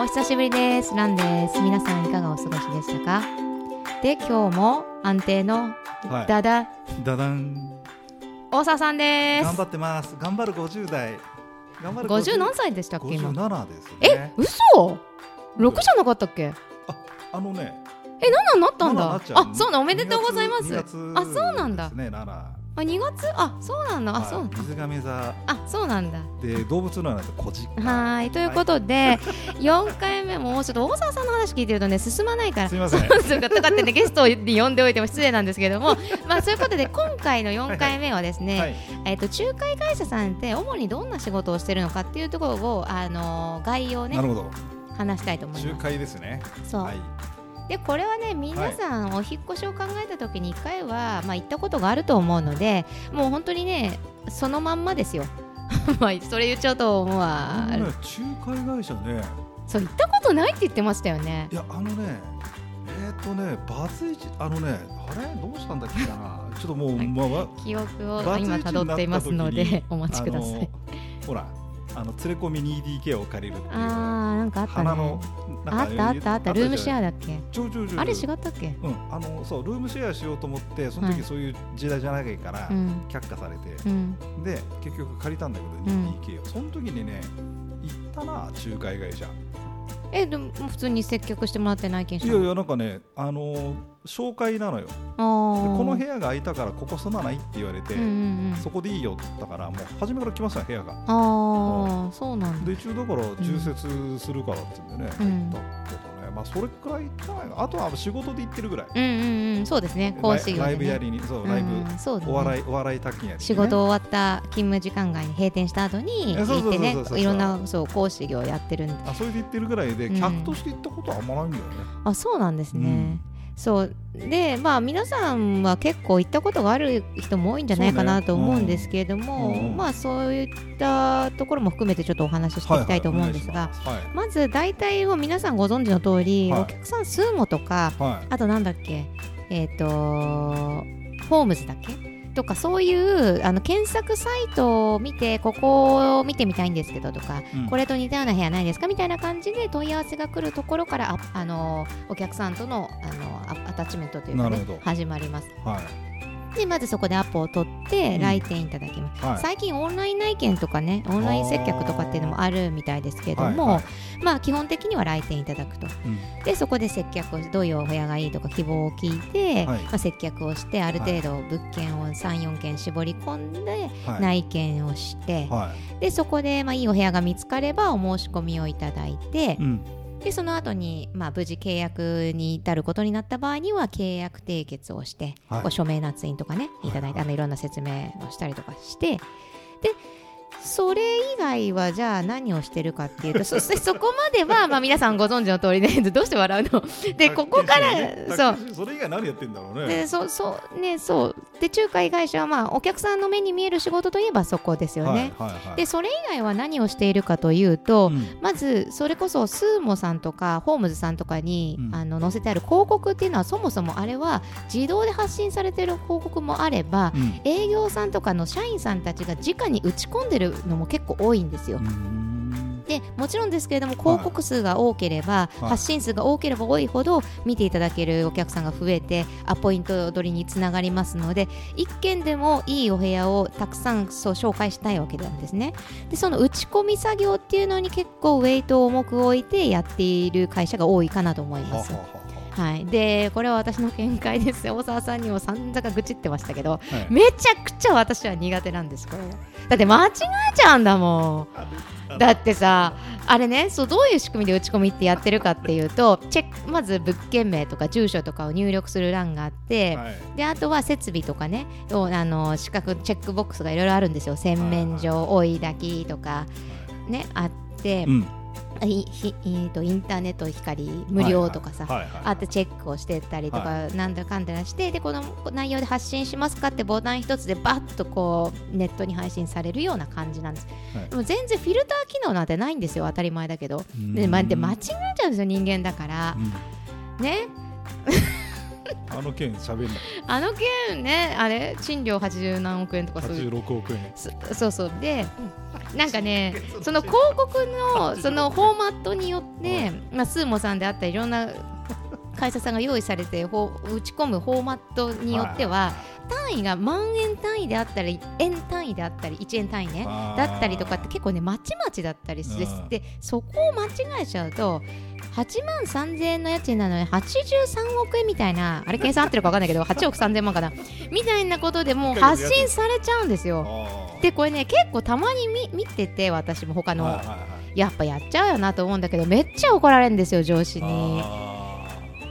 お久しぶりです。ランです。皆さんいかがお過ごしでしたか？で、今日も安定のはい。ダダ、だだん大沢さんです。頑。張ってます。頑張る50代。頑張る50何歳でしたっけ？今。57ですね。え、嘘 ?6 じゃなかったっけ？あのね。え、7になったん7だあ、そうな、おめでとうございます。2あ、月そうなんだ。ね7あ、2月？あ、そうなんだ。あ、そう。水亀座あ、そうなんだ。で動物のなんて小実家はーい。ということで、4回目もちょっと大沢さんの話聞いてるとね、進まないからす。みません とかってねゲストに呼んでおいても失礼なんですけれども、まあそういうことで今回の4回目はですね、はいえっと仲介会社さんって主にどんな仕事をしてるのかっていうところをあのー概要をねなるほど話したいと思い仲ます。介ですねそう、はいでこれはね皆さんお引っ越しを考えた時に1回は、まあ、行ったことがあると思うのでもう本当にねそのまんまですよ。まあそれ言っちゃうと思うわね仲介会社ねそう行ったことないって言ってましたよねい。やあのねえっ、とねバツイチあのねあれ？どうしたんだっけかな？ちょっともう、はいまあわ記憶を今辿っていますのでお待ちください。ほらあの連れ込み 2DK を借りるっていうあーなんかあったね。あったあったあった。ルームシェアだっけ？ちょちょちょあれ違ったっけ？うん。あのそうルームシェアしようと思ってそのはい時そういう時代じゃないから、うん。却下されて。うん。で結局借りたんだけどうん。2DK を、その時にね行ったな仲介会社えでも普通に接客してもらって内見しいやいやなんかねあのー紹介なのよ。この部屋が空いたからここ住まないって言われて、うんうんうん。そこでいいよだからもう初めから来ますよ部屋が。ああそうなんだ。で一応だから重設するからって言うんでね、うん。行ったけどねまあそれくらいじゃないか。あとは仕事で行ってるぐらい。うんうんうん。そうですね。講師業で、ね、ライブやりにそうライブ、うんそうだね。お笑いお笑い卓球やりに、ね、仕事終わった勤務時間外に閉店した後に行ってねいろんなそう講師業やってるんで。あそれで行ってるぐらいで、うん。客として行ったことはあんまないんだよね。あそうなんですね、そう。でまあ皆さんは結構行ったことがある人も多いんじゃないかなと思うんですけれども、うんうんまあそういったところも含めてちょっとお話ししていきたいと思うんですが、はい。はい。まず大体を皆さんご存知の通り、はい。お客さんスーモとかはい、はいあとなんだっけえっ、とホームズだっけ？とかそういうあの検索サイトを見てここを見てみたいんですけどとか、うん。これと似たような部屋ないですかみたいな感じで問い合わせが来るところからああのお客さんとのあのアアタッチメントというか、ね始まります。はいでまずそこでアポを取ってうん。来店いただきます、はい。最近オンライン内見とかねオンライン接客とかっていうのもあるみたいですけれども、はいはい。まあ基本的には来店いただくと。うん。でそこで接客をどういうお部屋がいいとか希望を聞いて、はい。まあ、接客をしてある程度物件を34件絞り込んではい。内見をして、はい。でそこでまあいいお部屋が見つかればお申し込みをいただいて、うんでその後にまあ無事契約に至ることになった場合には契約締結をして、はい。署名捺印とかねいただいて、あのいろんな説明をしたりとかしてでそれ以外はじゃあ何をしてるかっていうとそ してそこまではまあ皆さんご存知の通りでどうして笑うの？でここからそう。うそれ以外何やってんだろうね。でそそうねそう。で仲介会社はまあお客さんの目に見える仕事といえばそこですよね。はいはいはい。でそれ以外は何をしているかというと、うん。まずそれこそスーモさんとかホームズさんとかに、うん。あの載せてある広告っていうのはそもそもあれは自動で発信されている広告もあれば、うん。営業さんとかの社員さんたちが直に打ち込んでるのも結構多いんですよ。うん。でもちろんですけれども広告数が多ければ、はい。発信数が多ければ多いほど見ていただけるお客さんが増えてアポイント取りにつながりますので一軒でもいいお部屋をたくさんそう紹介したいわけなんですね。でその打ち込み作業っていうのに結構ウェイトを重く置いてやっている会社が多いかなと思います。はははははい、でこれは私の見解です大沢さんにも散々愚痴ってましたけどはい。めちゃくちゃ私は苦手なんですこれ。だって間違えちゃうんだもん。だってさあれねそうどういう仕組みで打ち込みってやってるかっていうとチェックまず物件名とか住所とかを入力する欄があって、はい。であとは設備とかねをあの四角チェックボックスがいろいろあるんですよ。洗面所追い炊きとかねあって、うんいひえーとインターネット光無料とかさ、はいはい。あってチェックをしてったりとか、はなんだかんだしてでこの内容で発信しますかってボタン一つでバッとこうネットに配信されるような感じなんです、はい。でも全然フィルター機能なんてないんですよ当たり前だけど。で,、ま、で間違えちゃうんですよ人間だから。うん。ね あの件喋んないあの件ねあれ賃料80何億円とかそういう。86億円。そそうそう。でなんかねその広告のそのフォーマットによって、まあ、スーモさんであったりいろんな会社さんが用意されて打ち込むフォーマットによっては単位が万円単位であったり円単位であったり1円単位ねだったりとかって結構ねまちまちだったりしてうん。でそこを間違えちゃうと8万3000円の家賃なのに83億円みたいなあれ計算合ってるか分かんないけど 8億3000万かな。みたいなことでもう発信されちゃうんですよ。でこれね結構たまに見見てて私も他の、はいはいはいやっぱやっちゃうよなと思うんだけどめっちゃ怒られるんですよ上司に。あ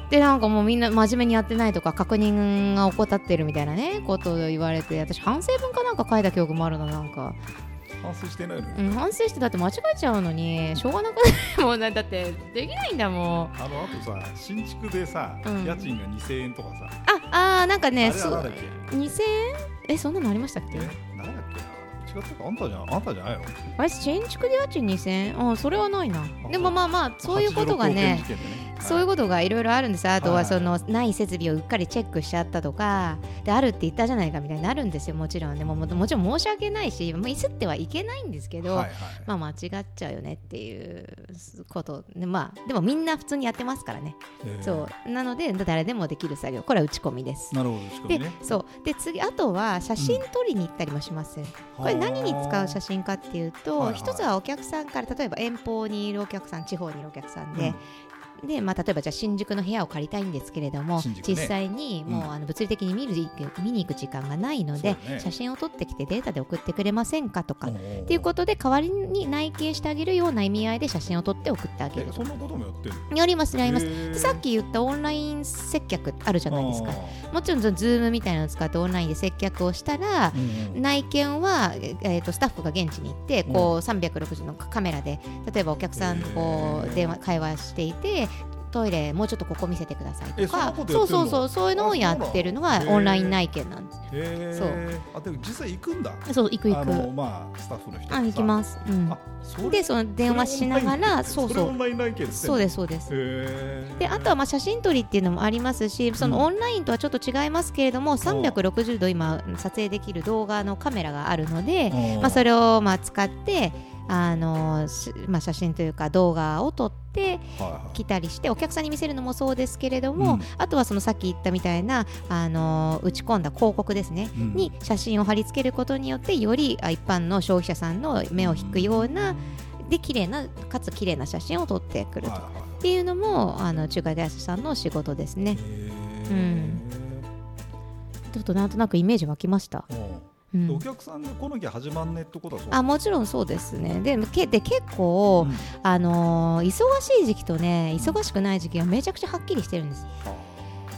でなんかもうみんな真面目にやってないとか確認が怠ってるみたいなねことを言われて私反省文かなんか書いた記憶もあるななんか、ー反省してないのうん、反省してだって間違えちゃうのにしょうがなくないもうなだってできないんだもん。あのあとさ新築でさ、うん。家賃が2000円とかさ、ああーなんかねそはなんだっけ？2000円？えそんなのありましたっけ？えなんだっけ？な違ったか？あんたじゃん。あんたじゃないの？あれ新築で家賃2000円？あそれはないな。でもまあまあそういうことが86億円ね事件でねそういうことがいろいろあるんですあとははい。そのない設備をうっかりチェックしちゃったとかであるって言ったじゃないかみたいになるんですよ。もちろんでもももちろん申し訳ないしミスってはいけないんですけど、はいはいまあ間違っちゃうよねっていうこと。ねまあでもみんな普通にやってますからね、えーそう。なので誰でもできる作業。これは打ち込みです。なるほど仕組でそう。で次あとは写真撮りに行ったりもします、これ何に使う写真かっていうと、はいはい一つはお客さんから例えば遠方にいるお客さん地方にいるお客さんで、でまあ、例えばじゃあ新宿の部屋を借りたいんですけれども、ね。実際にもう、うんあの物理的に見る見に行く時間がないので、ね。写真を撮ってきてデータで送ってくれませんかとか、っっていうことで代わりに内見してあげるような意味合いで写真を撮って送ってあげる。えそんなこともやってるの？やりますやります、でさっき言ったオンライン接客あるじゃないですか。あもちろん Zoom みたいなのを使ってオンラインで接客をしたらー、うん内見は、ええーとスタッフが現地に行ってこう360のカメラで例えばお客さんとこう電話会話していてトイレもうちょっとここ見せてくださいとか。そうそうそうそういうのをやってるのがオンライン内見なんですそう。あでも実際行くんだ。そう行く行く。まあスタッフの人あ行きます。す、うん。でその電話しながらそうそう。それオンライン内見そうですそうです。であとはまあ写真撮りっていうのもありますしそのうんオンラインとはちょっと違いますけれども、360度今撮影できる動画のカメラがあるので、うんまあ、それをまあ使ってあのしまあ、写真というか動画を撮ってきたりしてお客さんに見せるのもそうですけれども、うん。あとはそのさっき言ったみたいなあの打ち込んだ広告ですね、うん。に写真を貼り付けることによってよりあ一般の消費者さんの目を引くようなで綺麗なかつ綺麗な写真を撮ってくると、っていうのもあの仲介会社さんの仕事ですね。うん。ちょっとなんとなくイメージ湧きました。うん。うんお客さんが来なきゃ始まんねってことはそうあもちろんそうですね。でけで結構、うん。あのー忙しい時期とね忙しくない時期がめちゃくちゃはっきりしてるんです。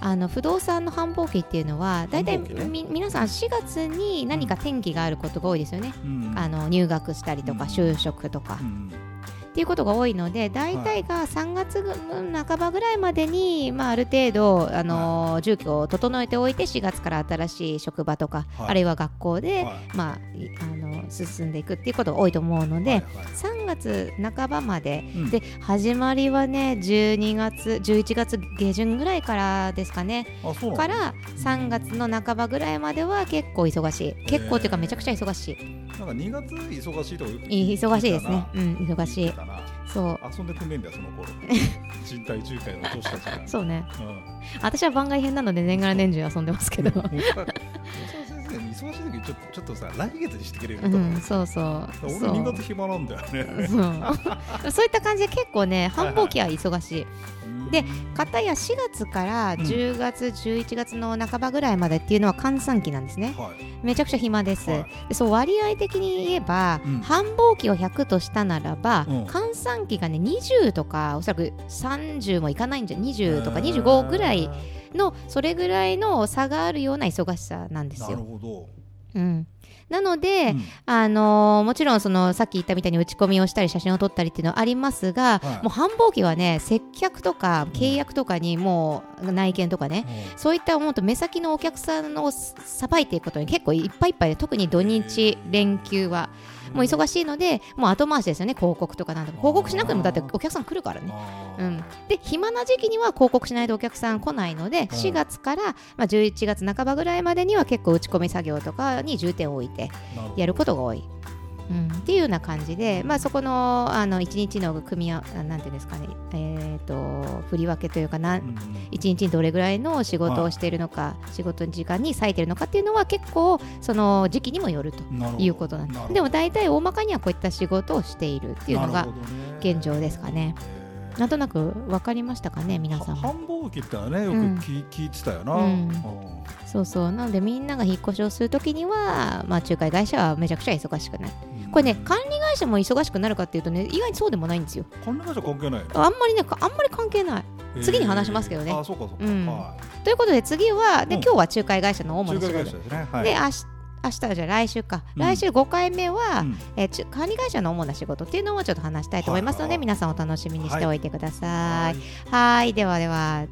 あ。の不動産の繁忙期っていうのは大体み皆さん4月に何か転機があることが多いですよね。うんあの入学したりとかうん就職とか、うんっていうことが多いので大体が3月半ばぐらいまでに、まあ、ある程度、あのー住居を整えておいて4月から新しい職場とか、はい。あるいは学校で、はい。まあ、いあの進んでいくっていうことが多いと思うので、は3月半ばまで、うん。で始まりはね12月11月下旬ぐらいからですかね。から3月の半ばぐらいまでは結構忙しい。結構っていうかめちゃくちゃ忙しい。なんか2月忙しいとか忙しいですね。うん忙しい。そう。遊んでくんねえんだよその頃。人体仲介の女子たちが。そうね。うん。私は番外編なので年がら年中遊んでますけど忙しい時ちょっとちょっとさ来月にしてくれると、うんそうそう。俺そう。2月暇なんだよね。そう。そういった感じで結構ね繁忙期は忙しい。うん。で片や4月から10月、11月の半ばぐらいまでっていうのは閑散期なんですね。はい。めちゃくちゃ暇です、はい。でそう割合的に言えば、うん。繁忙期を100としたならば、うん。閑散期がね20とかおそらく30もいかないんじゃ20とかへー25ぐらいのそれぐらいの差があるような忙しさなんですなるよ。ほど、うん、なので、うん。あのーもちろんそのさっき言ったみたいに打ち込みをしたり写真を撮ったりっていうのはありますが、はい。もう繁忙期はね接客とか契約とかにもう内見とかね、そういった思うと目先のお客さんをさばいていくことに結構いっぱいいっぱいで特に土日連休はもう忙しいのでもう後回しですよね広告とかなんとか広告しなくてもだってお客さん来るからね。うん、で暇な時期には広告しないとお客さん来ないので4月から、まあ、11月半ばぐらいまでには結構打ち込み作業とかに重点を置いてやることが多い。うん、っていうような感じで、まあ、そこのあの1日の組み合わなんていうんですかね、えー、と振り分けというかなうんうん。1日にどれぐらいの仕事をしているのか、仕事の時間に割いているのかっていうのは結構その時期にもよるということなんです。でも大体大まかにはこういった仕事をしているっていうのが現状ですかね。なんとなく分かりましたかね皆さんも。繁忙期ってねよくうん。聞,、聞いてたよな、うん。うん。そうそう。なのでみんなが引っ越しをするときには、まあ、仲介会社はめちゃくちゃ忙しくなるこれね管理会社も忙しくなるかっていうとね意外にそうでもないんですよ。管理会社関係ないあんまりねかあんまり関係ない。次に話しますけどね。あそうかそうか、うん。はということで次はでうん。今日は仲介会社のい、主な仕事仲介会社ですね。はい。で明日明日はじゃあ来週か、うん。来週5回目は、うん。えーち管理会社の主な仕事っていうのをちょっと話したいと思いますので、皆さんお楽しみにしておいてください。はい。はい。ではでは